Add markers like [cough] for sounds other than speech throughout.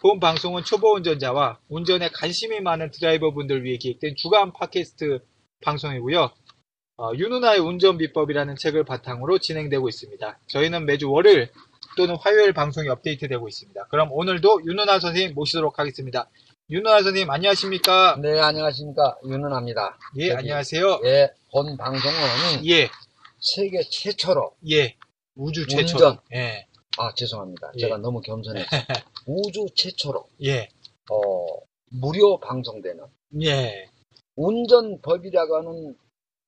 본 방송은 초보 운전자와 운전에 관심이 많은 드라이버분들 위해 기획된 주간 팟캐스트 방송이고요. 어, 윤누나의 운전 비법이라는 책을 바탕으로 진행되고 있습니다. 저희는 매주 월요일 또는 화요일 방송이 업데이트되고 있습니다. 그럼 오늘도 윤누나 선생님 모시도록 하겠습니다. 윤누나 선생님 안녕하십니까? 네, 안녕하십니까. 윤은아입니다. 예, 저기, 안녕하세요. 예, 본 방송은 예, 세계 최초로, 예. 우주 최초. 운전. 예, 아, 죄송합니다. 예. 제가 너무 겸손했어요. [laughs] 우주 최초로, 예, 어, 무료 방송되는 예, 운전법이라고 하는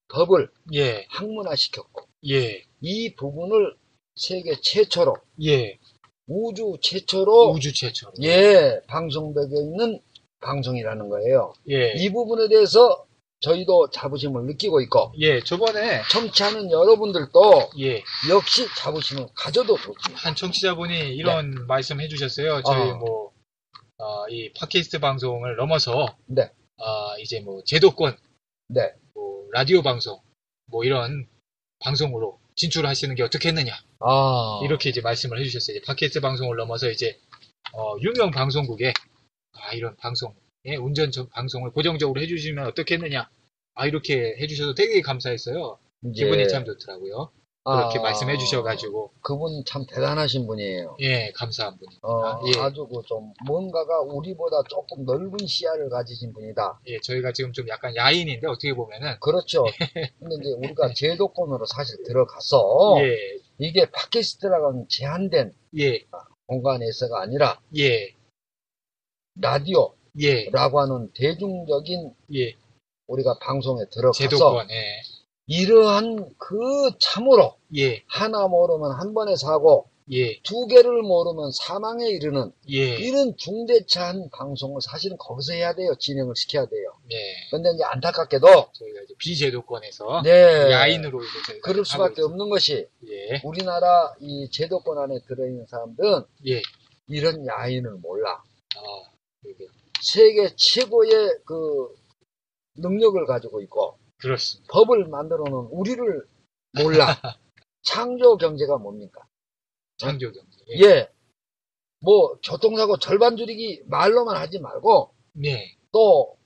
법을 예, 학문화시켰고, 예, 이 부분을 세계 최초로, 예. 우주 최초로, 우주 최초. 예, 방송되고 있는 방송이라는 거예요. 예, 이 부분에 대해서 저희도 자부심을 느끼고 있고, 예, 저번에, 청취하는 여러분들도 예, 역시 자부심을 가져도 좋습니다. 한 청취자분이 이런 말씀 해주셨어요. 저희 어. 뭐, 어, 이 팟캐스트 방송을 넘어서, 네. 어, 이제 뭐, 제도권, 네. 뭐, 라디오 방송, 뭐, 이런 방송으로 진출하시는 게 어떻겠느냐. 아. 이렇게 이제 말씀을 해주셨어요. 이제 팟캐스트 방송을 넘어서 이제, 어, 유명 방송국에, 아, 이런 방송, 예, 운전 전- 방송을 고정적으로 해주시면 어떻겠느냐. 아, 이렇게 해주셔서 되게 감사했어요. 기분이 참 좋더라고요. 그렇게 아, 말씀해 주셔가지고, 그분 참 대단하신 분이에요. 예, 감사한 분입니다. 어, 예, 아주 그 좀 뭔가가 우리보다 조금 넓은 시야를 가지신 분이다. 예, 저희가 지금 좀 약간 야인인데, 어떻게 보면은, 그렇죠. [laughs] 근데 이제 우리가 제도권으로 사실 들어가서 예, 이게 팟캐스트라고 하는 제한된 예, 공간에서가 아니라 예, 라디오라고 예, 하는 대중적인 예, 우리가 방송에 들어가서 제도권, 예, 이러한 그 참으로 예, 하나 모르면 한 번에 사고 예, 두 개를 모르면 사망에 이르는 예, 이런 중대차한 방송을 사실은 거기서 해야 돼요. 진행을 시켜야 돼요. 예. 근데 이제 안타깝게도 저희가 이제 비제도권에서 네 야인으로 이제 저희가 그럴 수밖에. 없는 것이 예, 우리나라 이 제도권 안에 들어있는 사람들은 예, 이런 야인을 몰라. 아, 세계 최고의 그 능력을 가지고 있고 그렇습니다. 법을 만들어 놓은 우리를 몰라. [laughs] 창조 경제가 뭡니까? 창조 경제. 예. 뭐 교통사고 절반 줄이기 말로만 하지 말고 네, 또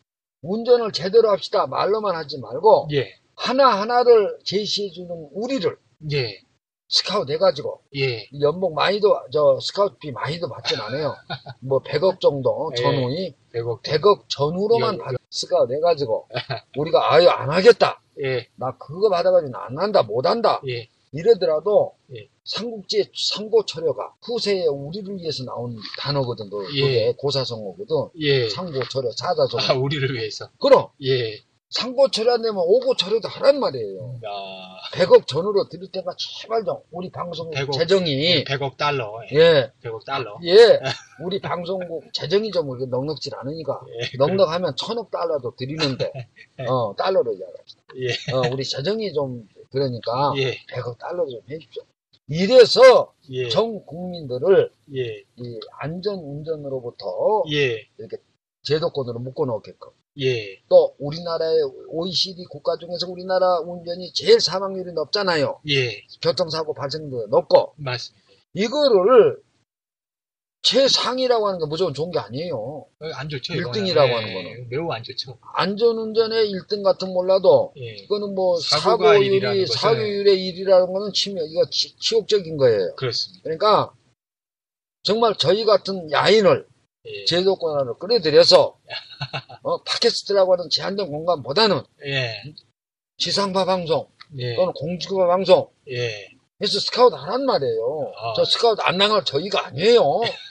운전을 제대로 합시다 말로만 하지 말고 예, 하나하나를 제시해 주는 우리를 예, 스카우트 해가지고 예, 연봉 많이도 저 스카우트비 많이도 받진 않아요. [laughs] 뭐 100억 정도 예. 전후이 대곡. 100억 전후로만 예, 받 스카우트 해가지고 [laughs] 우리가 아유 안 하겠다. 예, 나 그거 받아가지고 안 한다 못 한다 예, 이러더라도 예. 삼국지의 상고처려가 후세에 우리를 위해서 나온 단어거든 그- 예. 그게 고사성어거든 예. 상고처려 사자성어 아, 우리를 위해서. 그럼 예. 상고처려 안 되면 오고처려도 하란 말이에요 아, 100억 전후로 드릴 테니까 제발 좀 우리 방송 100억. 재정이 100억 달러. 예. 예 100억 달러. 예, [laughs] 우리 방송국 재정이 좀 이렇게 넉넉질 않으니까 예. 넉넉하면 천억 달러도 드리는데 [laughs] 어 달러로 이야기합시다. 예. 어, 우리 재정이 좀 그러니까 예. 100억 달러 좀 해주십시오. 이래서 예. 전 국민들을 예. 이 안전 운전으로부터 예. 제도권으로 묶어놓게끔 예. 또 우리나라의 OECD 국가 중에서 우리나라 운전이 제일 사망률이 높잖아요. 예. 교통사고 발생도 높고 맞습니다. 이거를 최상이라고 하는 게 무조건 좋은 게 아니에요. 어, 안 좋죠. 일등이라고 이거는. 하는 예, 거는. 매우 안 좋죠. 안전운전의 1등 같은 몰라도 예. 이거는 뭐 사고율이 사고율의 1이라는 거는 치명 이거 치, 치욕적인 거예요. 그렇습니다. 그러니까 정말 저희 같은 야인을 예. 제도권 안으로 끌어들여서 어, 팟캐스트라고 하는 제한된 공간보다는 예. 지상파 방송 예. 또는 공중파 방송 예. 그래서 스카우트 하란 말이에요. 아. 저 스카우트 안 나갈 저희가 아니에요.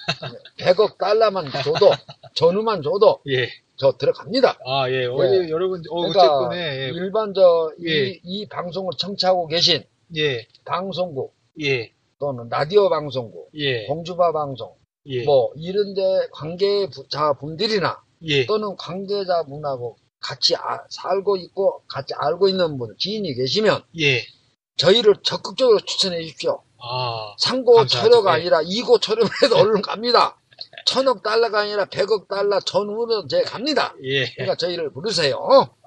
[laughs] 100억 달러만 줘도, 전후만 줘도 예. 저 들어갑니다. 아, 예. 어제 여러분, 어, 그러니까 예. 일반 저, 예. 이, 이 방송을 청취하고 계신 예. 방송국 예. 또는 라디오 방송국, 예. 공주바 방송, 예. 뭐 이런데 관계자분들이나 예. 또는 관계자분하고 같이 아- 살고 있고 같이 알고 있는 분, 지인이 계시면 예. 저희를 적극적으로 추천해 주십시오. 아, 상고 감사하죠. 철회가 예. 아니라 이고 철회해도 얼른 갑니다. 천억 달러가 아니라 백억 달러 전후로 제 갑니다. 예. 그러니까 저희를 부르세요.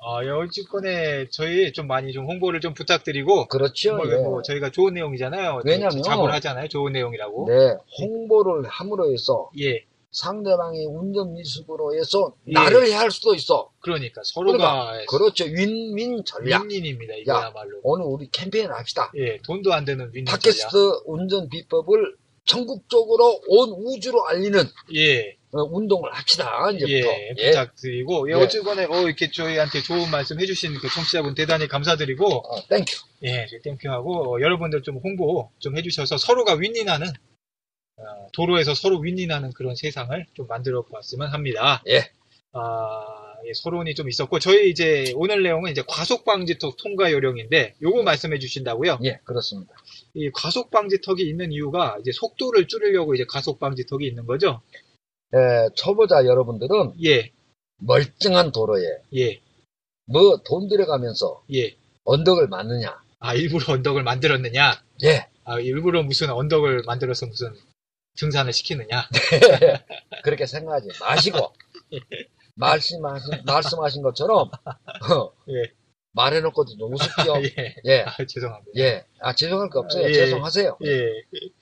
아, 여직권에 저희 좀 많이 좀 홍보를 좀 부탁드리고, 그렇죠. 뭐, 예. 뭐 저희가 좋은 내용이잖아요. 왜냐면- 자부를 하잖아요. 좋은 내용이라고. 네, 홍보를 함으로 해서 예. 상대방이 운전 미숙으로 해서 예. 나를 해할 수도 있어. 그러니까 서로가 그렇죠. 윈윈 전략. 윈윈입니다. 이거야말로. 오늘 우리 캠페인 합시다. 예, 돈도 안 되는 윈윈 전략. 팟캐스트 운전 비법을 전국적으로 온 우주로 알리는 예, 어, 운동을 합시다. 이제부터. 예, 부탁드리고, 예, 예. 어쨌거나, 어, 이렇게 저희한테 좋은 말씀 해주신 그 청취자분 대단히 감사드리고, 어, thank you. 예, 저희 thank you하고, 어, 여러분들 좀 홍보 좀 해주셔서 서로가 윈윈하는, 어, 도로에서 서로 윈윈하는 그런 세상을 좀 만들어 보았으면 합니다. 예. 아, 예, 서론이 좀 있었고, 저희 이제 오늘 내용은 이제 과속 방지턱 통과 요령인데, 요거 말씀해 주신다고요? 예, 그렇습니다. 이 과속 방지턱이 있는 이유가 이제 속도를 줄이려고 이제 과속 방지턱이 있는 거죠? 예, 초보자 여러분들은 예, 멀쩡한 도로에 예, 뭐 돈 들여가면서 예. 언덕을 맞느냐. 아, 일부러 [laughs] 언덕을 만들었느냐? 예, 아, 일부러 무슨 언덕을 만들어서 무슨 등산을 시키느냐? [laughs] 그렇게 생각하지 마시고 말씀하신 말씀하신 것처럼 어, [laughs] 예. 말해놓고도 좀 우습죠. [laughs] 아, 예. 예, 아, 죄송합니다. 예. 아 죄송할 거 없어요. 예. 죄송하세요. 예,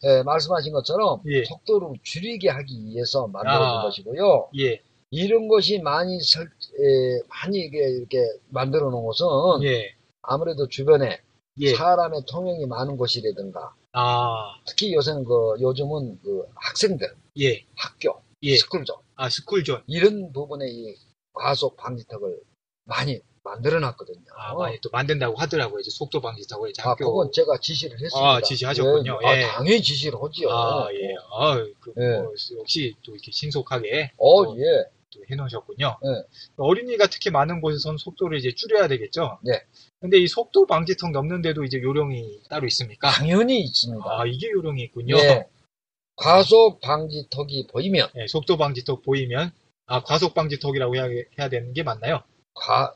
예, 말씀하신 것처럼 예. 속도를 줄이게 하기 위해서 만들어진 아. 것이고요. 예, 이런 것이 많이 설, 에, 많이 이게 이렇게 만들어 놓은 것은 예, 아무래도 주변에 예. 사람의 통행이 많은 곳이라든가 아, 특히 요새는 그 요즘은 그 학생들 예, 학교 예. 스쿨존 아, 스쿨존. 이런 부분에 이 과속 방지턱을 많이 만들어 놨거든요. 아, 많이 또 만든다고 하더라고요. 이제 속도 방지턱을 이제 아, 학교. 그건 제가 지시를 했습니다. 아, 지시하셨군요. 예. 예. 아, 당연히 지시를 하지요. 아, 예. 아, 그, 예. 뭐, 역시 또 이렇게 신속하게 어, 또, 예. 또 해놓으셨군요. 예. 어린이가 특히 많은 곳에서는 속도를 이제 줄여야 되겠죠? 네. 근데 이 속도 방지턱 넘는데도 이제 요령이 따로 있습니까? 당연히 있습니다. 아, 이게 요령이 있군요. 예. 과속 방지턱이 보이면 예, 속도 방지턱 보이면 아 과속 방지턱이라고 해야, 해야 되는 게 맞나요? 과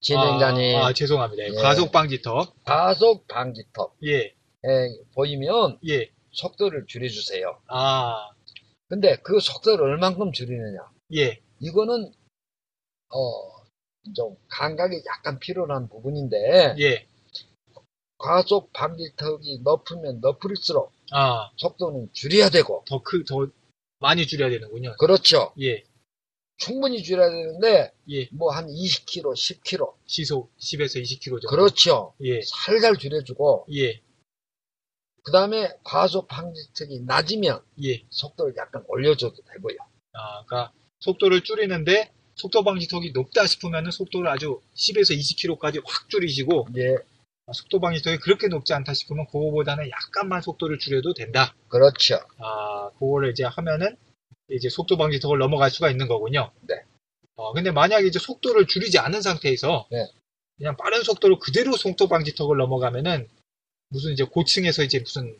진행자님 아, 아, 죄송합니다. 예, 예. 과속 방지턱. 과속 방지턱 예, 에 보이면 예. 속도를 줄여주세요. 아, 근데 그 속도를 얼만큼 줄이느냐? 예, 이거는 어 좀 감각이 약간 필요한 부분인데 예. 과속 방지턱이 높으면 높을수록 아, 속도는 줄여야 되고 더 크, 더 많이 줄여야 되는군요. 그렇죠. 예, 충분히 줄여야 되는데 예. 뭐 한 20km, 10km 시속 10에서 20km 정도. 그렇죠. 예, 살살 줄여주고 예, 그 다음에 과속 방지턱이 낮으면 예. 속도를 약간 올려줘도 되고요. 아, 그러니까 속도를 줄이는데 속도 방지턱이 높다 싶으면은 속도를 아주 10에서 20km까지 확 줄이시고 예, 아, 속도 방지턱이 그렇게 높지 않다 싶으면 그거보다는 약간만 속도를 줄여도 된다. 그렇죠. 아, 그거를 이제 하면은 이제 속도 방지턱을 넘어갈 수가 있는 거군요. 네. 어, 근데 만약에 이제 속도를 줄이지 않은 상태에서 네. 그냥 빠른 속도로 그대로 속도 방지턱을 넘어가면은 무슨 이제 고층에서 이제 무슨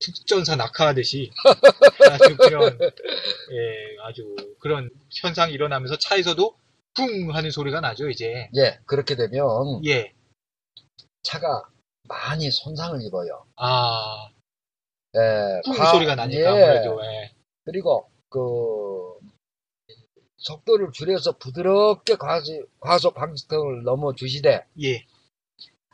특전사 낙하하듯이 [laughs] 아주 그런 예, 아주 그런 현상이 일어나면서 차에서도 쿵 하는 소리가 나죠, 이제. 예, 그렇게 되면 예. 차가 많이 손상을 입어요. 아, 예, 쿵 과- 소리가 나니까 예, 아무래도 예. 그리고 그 속도를 줄여서 부드럽게 과속, 과속 방지턱을 넘어 주시되 예.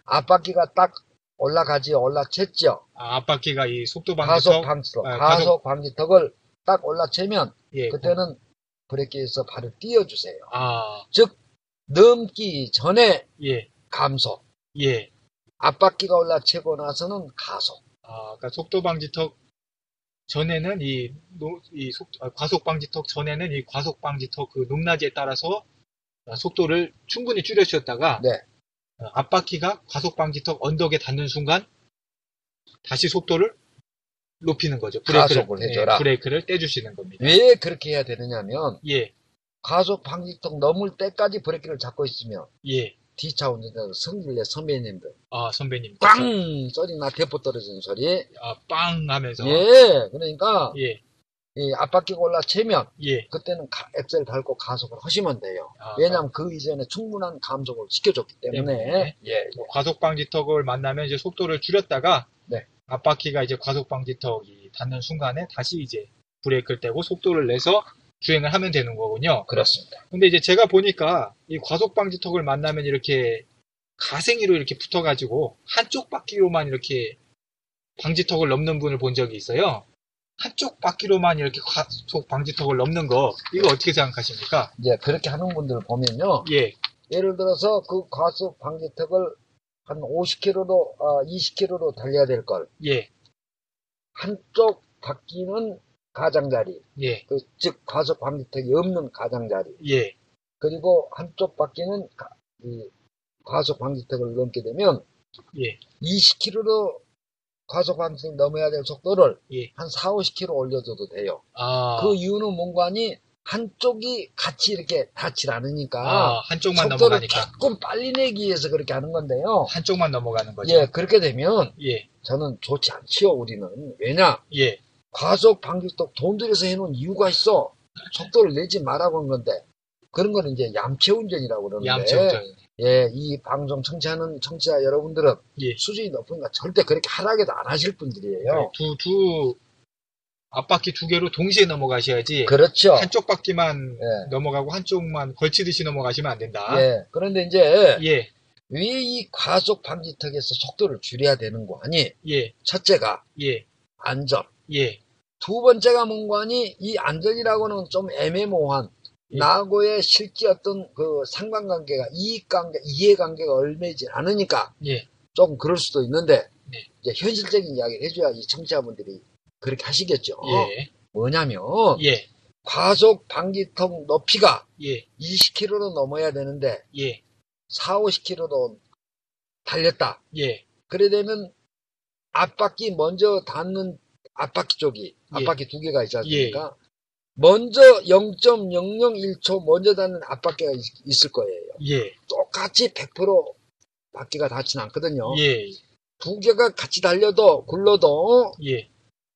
앞바퀴가 딱 올라가지 올라챘죠. 아, 앞바퀴가 이 속도 과속 방지턱 방지턱, 아, 과속 방지턱을 딱 올라채면 예. 그때는 브레이크에서 발을 띄워주세요. 아, 즉 넘기 전에 예. 감속, 예. 앞바퀴가 올라채고 나서는 가속. 아, 그러니까 속도 방지턱 전에는 이, 노- 이 속, 아, 과속 방지턱 전에는 이 과속 방지턱 그 높낮이에 따라서 아, 속도를 충분히 줄여주셨다가 네. 어, 앞바퀴가 과속 방지턱 언덕에 닿는 순간 다시 속도를 높이는 거죠. 브레이크를. 예, 브레이크를 떼주시는 겁니다. 왜 그렇게 해야 되느냐면 예, 과속 방지턱 넘을 때까지 브레이크를 잡고 있으면 예. 뒤차 운전자 성질내 선배님들 아, 선배님. 빵 소리 나 대포 떨어지는 소리 아, 빵 하면서. 예 그러니까 예, 이 앞바퀴가 올라채면 예. 그때는 가- 엑셀 밟고 가속을 하시면 돼요 아, 왜냐하면 그 이전에 충분한 감속을 시켜줬기 때문에 때문에. 예, 뭐 과속 방지턱을 만나면 이제 속도를 줄였다가 네. 앞바퀴가 이제 과속 방지턱이 닿는 순간에 다시 이제 브레이크를 떼고 속도를 내서 주행을 하면 되는 거군요. 그렇습니다 근데 이제 제가 보니까 이 과속 방지턱을 만나면 이렇게 가생이로 이렇게 붙어가지고 한쪽 바퀴로만 이렇게 방지턱을 넘는 분을 본 적이 있어요. 한쪽 바퀴로만 이렇게 과속 방지턱을 넘는 거 이거 어떻게 생각하십니까? 이제 그렇게 하는 분들을 보면요 예, 예를 들어서 그 가속 방지턱을 한 50km로, 아, 20km로 달려야 될 걸, 예, 한쪽 바퀴는 가장자리, 예, 그, 즉, 가속 방지턱이 없는 가장자리, 예, 그리고 한쪽 바퀴는 가, 이 가속 방지턱을 넘게 되면, 예, 20km로 가속 방지턱 넘어야 될 속도를 예. 한 4, 50km 올려줘도 돼요. 아, 그 이유는 뭔가니, 한쪽이 같이 이렇게 닿질 않으니까, 아, 한쪽만 속도를 넘어가니까 조금 빨리 내기 위해서 그렇게 하는 건데요. 한쪽만 넘어가는 거죠. 예, 그렇게 되면 예, 저는 좋지 않지요, 우리는. 왜냐? 예, 과속 방지턱 돈 들여서 해놓은 이유가 있어. 속도를 내지 말라고 하는 건데. 그런 거는 이제 얌체 운전이라고 그러는데. 얌체 운전. 예, 이 방송 청취하는 청취자 여러분들은 예. 수준이 높으니까 절대 그렇게 하락에도 안 하실 분들이에요. 두, 두, 앞바퀴 두 개로 동시에 넘어가셔야지. 그렇죠. 한쪽 바퀴만 예. 넘어가고 한쪽만 걸치듯이 넘어가시면 안 된다. 예. 그런데 이제 예, 왜 이 과속 방지턱에서 속도를 줄여야 되는 거 아니? 예, 첫째가 예, 안전. 예, 두 번째가 뭔가니 이 안전이라고는 좀 애매모호한 예. 나하고의 실제 어떤 그 상관관계가 이익관계, 이해관계가 얼매지 않으니까 예, 조금 그럴 수도 있는데 네. 이제 현실적인 이야기를 해줘야 이 청취자분들이 그렇게 하시겠죠. 예, 뭐냐면 예, 과속 방지턱 높이가 예, 20km로 넘어야 되는데 예, 4, 50km로 달렸다. 예, 그래 되면 앞바퀴 먼저 닿는 앞바퀴 쪽이 예. 앞바퀴 두 개가 있지 않습니까? 먼저 0.001초 먼저 닿는 앞바퀴가 있, 있을 거예요. 예, 똑같이 100% 바퀴가 닿진 않거든요. 예, 두 개가 같이 달려도 굴러도 예,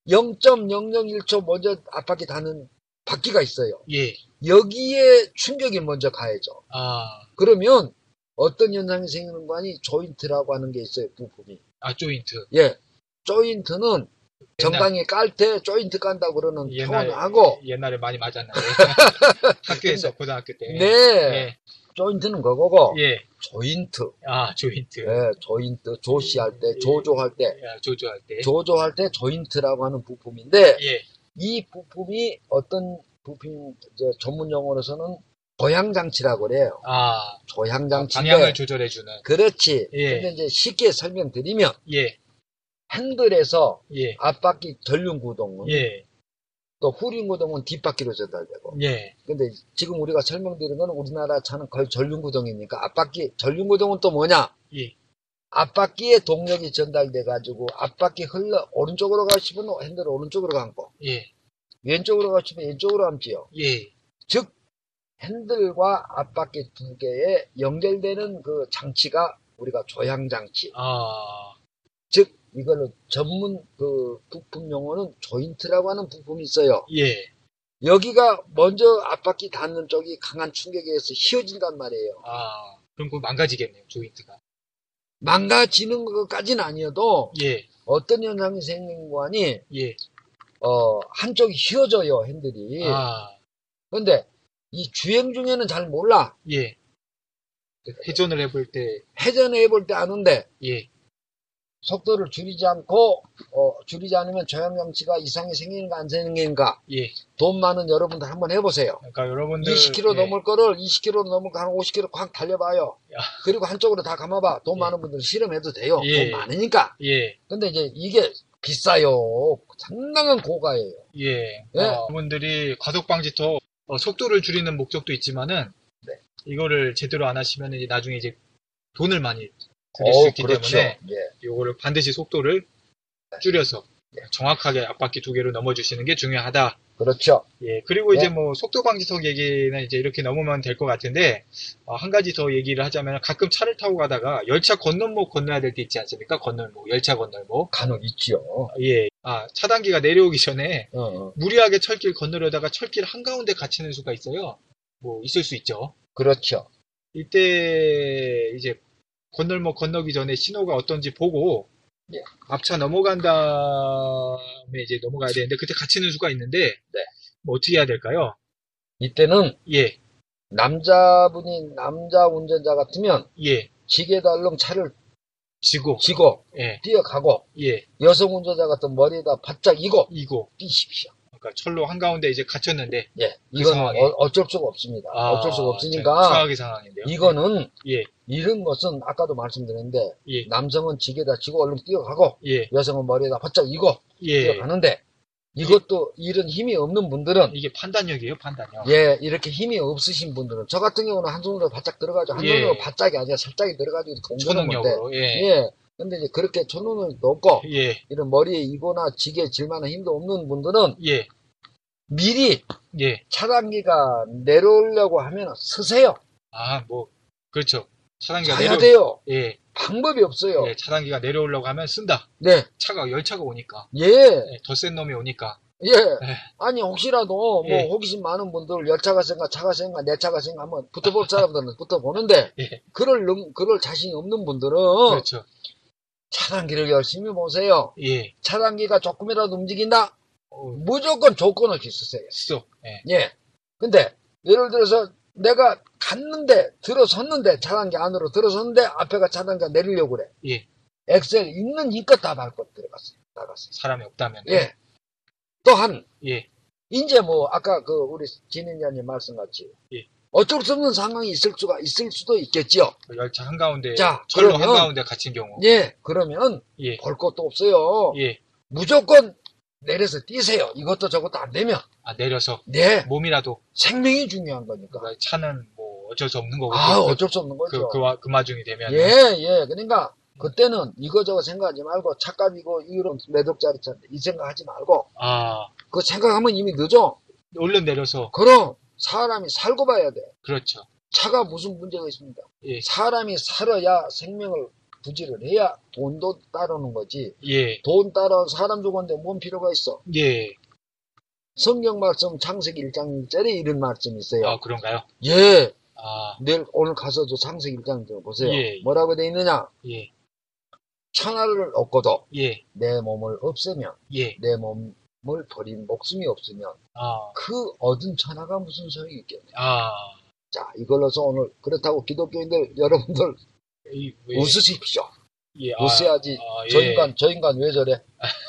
0.001초 먼저 앞바퀴 닿는 바퀴가 있어요. 예, 여기에 충격이 먼저 가야죠. 아, 그러면 어떤 현상이 생기는 거 아니 조인트라고 하는 게 있어요. 부품이. 아, 조인트. 예. 조인트는 정당히 깔때 조인트 깐다고 그러는 옛날에, 표현하고 옛날에 많이 맞았는데. [laughs] 학교에서, 고등학교 때. 네. 예, 조인트는 그거고 예, 조인트. 아, 조인트. 예, 조인트 조시 할 때 예. 조조할 때 야, 조조할 때. 조조할 때 조인트라고 하는 부품인데 예, 이 부품이 어떤 부품 저 전문 용어로서는 조향 장치라고 그래요. 아, 조향 장치인데 방향을 조절해 주는. 그렇지. 예. 근데 이제 쉽게 설명드리면 예, 핸들에서 예, 앞바퀴 전륜 구동은 예, 또 후륜 구동은 뒷바퀴로 전달되고. 예, 근데 지금 우리가 설명드린 건 우리나라 차는 거의 전륜 구동이니까 앞바퀴 전륜 구동은 또 뭐냐? 예, 앞바퀴에 동력이 전달돼 가지고 앞바퀴 흘러 오른쪽으로 가고 싶으면 핸들을 오른쪽으로 감고 예, 왼쪽으로 가고 싶으면 왼쪽으로 감지요. 예, 즉 핸들과 앞바퀴 두 개에 연결되는 그 장치가 우리가 조향 장치. 아, 즉 이걸로 전문 그 부품 용어는 조인트라고 하는 부품이 있어요. 예, 여기가 먼저 앞바퀴 닿는 쪽이 강한 충격에 의해서 휘어진단 말이에요. 아, 그럼 그 망가지겠네요, 조인트가. 망가지는 것까지는 아니어도 예, 어떤 현상이 생긴 거 아니 예, 어 한쪽이 휘어져요 핸들이. 아, 그런데 이 주행 중에는 잘 몰라. 예. 회전을 해볼 때, 회전해 볼 때 아는데 예, 속도를 줄이지 않고 어, 줄이지 않으면 조향 장치가 이상이 생기는가 안 생기는가 예. 돈 많은 여러분들 한번 해보세요. 그러니까 여러분들. 20km 예, 넘을 거를 20km 넘을 거한 50km 확 달려봐요. 야. 그리고 한쪽으로 다 감아봐. 돈 예. 많은 분들 실험해도 돼요. 예. 돈 많으니까. 예, 근데 이제 이게 비싸요. 상당한 고가예요. 예. 예. 어, 여러분들이 과속방지턱 어, 속도를 줄이는 목적도 있지만은, 네. 이거를 이거를 제대로 안 하시면 이제 나중에 이제 돈을 많이 들일 수 있기 그렇죠. 때문에, 예. 이거를 반드시 속도를 줄여서 정확하게 앞바퀴 두 개로 넘어주시는 게 중요하다. 그렇죠. 예, 그리고 이제 네. 뭐 속도 방지턱 얘기는 이제 이렇게 넘으면 될 것 같은데 어, 한 가지 더 얘기를 하자면 가끔 차를 타고 가다가 열차 건널목 건너야 될 때 있지 않습니까? 건널목, 열차 건널목. 간혹 있지요. 예, 아 차단기가 내려오기 전에 어, 어. 무리하게 철길 건너려다가 철길 한 가운데 갇히는 수가 있어요. 뭐 있을 수 있죠. 그렇죠. 이때 이제 건널목 건너기 전에 신호가 어떤지 보고 예. 앞차 넘어간 다음에 이제 넘어가야 되는데 그때 갇히는 수가 있는데 네. 뭐 어떻게 해야 될까요? 이때는 예, 남자분이 남자 운전자 같으면 예, 얼른 차를 지고, 지고 예, 뛰어가고 예, 여성 운전자 같은 머리에다 바짝 이고 이고, 뛰십시오. 그러니까 철로 한가운데 이제 갇혔는데 예, 이건 상황에. 어, 어쩔 수가 없습니다. 아, 어쩔 수가 참 없으니까 최악의 상황인데요. 이거는 예, 이런 것은 아까도 말씀드렸는데 예, 남성은 지게다 지고 얼른 뛰어가고 예, 여성은 머리에다 바짝 이고 예. 뛰어가는데 이것도 이런 힘이 없는 분들은 이게 판단력이에요, 판단력. 예 이렇게 힘이 없으신 분들은 저 같은 경우는 한 손으로 바짝 들어가지고 한 예. 손으로 바짝이 아니라 살짝이 들어가지고 공전는 건데 예, 예 근데 이제 그렇게 초눈을 놓고 예, 이런 머리에 이거나 지게 질 만한 힘도 없는 분들은 예, 미리 예. 차단기가 내려오려고 하면 서세요. 아, 뭐, 그렇죠. 차단기가 내려, 돼요. 예, 방법이 없어요. 예, 차단기가 내려오려고 하면 쓴다. 네. 차가 열차가 오니까, 예. 예, 더 센 놈이 오니까, 예. 아니, 혹시라도, 뭐, 예. 호기심 많은 분들, 열차가 생가, 차가 생가, 내 차가 생가 하면 붙어볼 [laughs] 사람들은 붙어보는데, 예. 그럴, 능- 그럴 자신이 없는 분들은, 그렇죠. 차단기를 열심히 보세요. 예, 차단기가 조금이라도 움직인다? 어, 무조건 조건 없이 쓰세요. 써. 예, 예. 근데, 예를 들어서, 내가 갔는데, 들어섰는데, 차단기 안으로 들어섰는데, 앞에가 차단기가 내리려고 그래. 예. 엑셀 있는 힘껏 다 밟고 들어갔어요. 나갔어요. 사람이 없다면. 예. 또한, 예, 이제 뭐, 아까 그, 우리 진행자님 말씀같이, 예. 어쩔 수 없는 상황이 있을 수가, 있을 수도 있겠죠. 그 열차 한 가운데, 자, 철로 그러면- 한가운데 갇힌 경우. 예. 그러면, 예, 볼 것도 없어요. 예. 무조건 내려서 뛰세요. 이것도 저것도 안 되면. 아, 내려서, 네. 몸이라도, 생명이 중요한 거니까. 그 차는 뭐, 어쩔 수 없는 거고. 아, 그, 어쩔 수 없는 그, 거죠. 그, 와- 그 마중이 되면. 예, 예. 그러니까, 그때는 이거저거 생각하지 말고, 착각이고, 이런 매덕짜리 차인데, 이 생각하지 말고, 아, 그 생각하면 이미 늦어. 얼른 내려서, 그럼, 사람이 살고 봐야 돼. 그렇죠. 차가 무슨 문제가 있습니까? 예, 사람이 살아야 생명을 부지를 해야 돈도 따르는 거지. 예, 돈 따라 사람 죽었는데 뭔 필요가 있어? 예. 성경 말씀 창세기 1장 1절에 이런 말씀이 있어요. 아, 그런가요? 예. 아, 내일 오늘 가서도 창세기 1장 좀 보세요. 예. 뭐라고 돼 있느냐? 예, 천하를 얻고도 예, 내 몸을 없애면 예. 내몸 을 버린 목숨이 없으면 아, 그 얻은 천하가 무슨 소용이 있겠냐? 아. 자, 이걸로서 오늘 그렇다고 기독교인들 [laughs] 여러분들 이, 왜- 웃으십시오. 예, 아, 웃어야지. 아, 예. 저 인간 저 인간 왜 저래?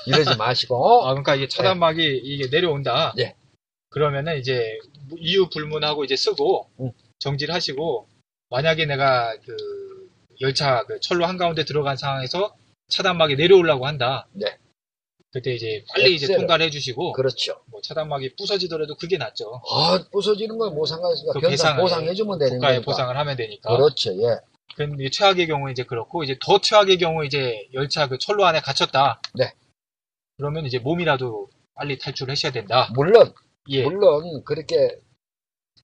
이러지 마시고. [laughs] 아, 그러니까 이게 차단막이 이게 내려온다. 예. 그러면은 이제 이유 불문하고 이제 쓰고 음. 정지를 하시고 만약에 내가 그 열차 그 철로 한가운데 들어간 상황에서 차단막이 내려오려고 한다. 네. 그때 이제 빨리 이제 엑셀을. 통과를 해주시고 그렇죠. 뭐 차단막이 부서지더라도 그게 낫죠. 아, 부서지는 건 뭐 상관없으니까 그 변상 배상을 보상해주면 되는 국가에 거니까. 보상을 하면 되니까. 그렇죠, 예. 근데 최악의 경우 이제 그렇고 이제 더 최악의 경우 이제 열차 그 철로 안에 갇혔다. 네. 그러면 이제 몸이라도 빨리 탈출을 하셔야 된다. 물론, 예. 물론, 그렇게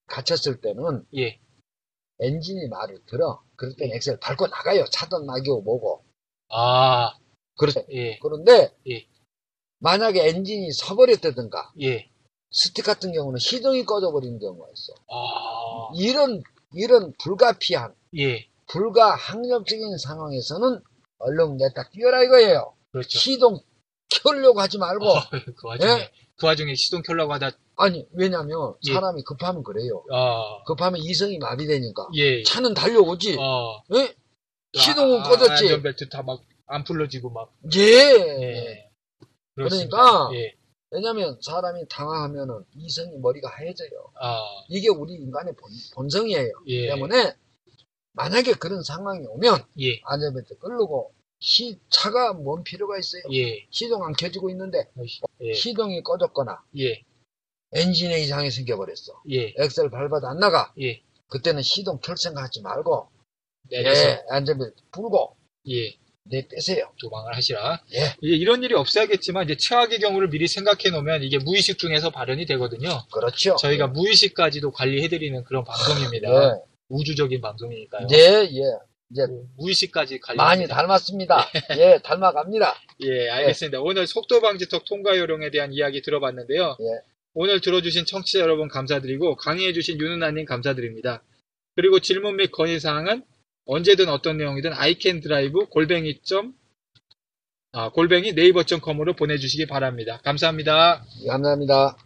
갇혔을 때는 예. 엔진이 말을 들어. 그럴 때는 엑셀 밟고 나가요. 차든 막이고 뭐고. 아, 그렇죠. 예. 그런데, 예. 만약에 엔진이 서버렸다든가, 예. 스틱 같은 경우는 시동이 꺼져버리는 경우가 있어. 아, 이런, 이런 불가피한, 예. 불가항력적인 상황에서는 얼른 냈다 뛰어라 이거예요. 그렇죠. 시동 켜려고 하지 말고. 어, [laughs] 그 와중에, 예? 그 와중에 시동 켜려고 하다, 아니, 왜냐면 예. 사람이 급하면 그래요. 아, 급하면 이성이 마비되니까. 예. 차는 달려오지. 어, 예? 시동은 아, 꺼졌지. 안전벨트 다 막 안 풀러지고 막, 예. 예. 그렇습니다. 그러니까 예. 왜냐면 사람이 당황하면은 이성이 머리가 하얘져요. 아, 이게 우리 인간의 본, 성이에요 예. 때문에 만약에 그런 상황이 오면 예. 안전벨트 끌고 시, 차가 뭔 필요가 있어요? 예. 시동 안 켜지고 있는데 예. 시동이 꺼졌거나 예. 엔진에 이상이 생겨버렸어. 예. 엑셀 밟아도 안 나가. 예. 그때는 시동 켤 생각하지 말고 내려서, 예, 안전벨트 풀고 예. 내 빼세요. 도망을 하시라. 예. 이제 이런 일이 없어야겠지만 이제 최악의 경우를 미리 생각해 놓으면 이게 무의식 중에서 발현이 되거든요. 그렇죠. 저희가 무의식까지도 관리해 드리는 그런 방송입니다. 예. 우주적인 방송이니까요. 네, 예. 이제 무의식까지 관리. 많이 닮았습니다. 예, 닮아갑니다. 예, 알겠습니다. 오늘 속도 방지턱 통과 요령에 대한 이야기 들어봤는데요. 예. 오늘 들어주신 청취자 여러분 감사드리고 강의해주신 윤은아님 감사드립니다. 그리고 질문 및 건의사항은 언제든 어떤 내용이든 iCanDrive 골뱅이 점 아, 골뱅이 네이버.com으로 보내주시기 바랍니다. 감사합니다. 감사합니다.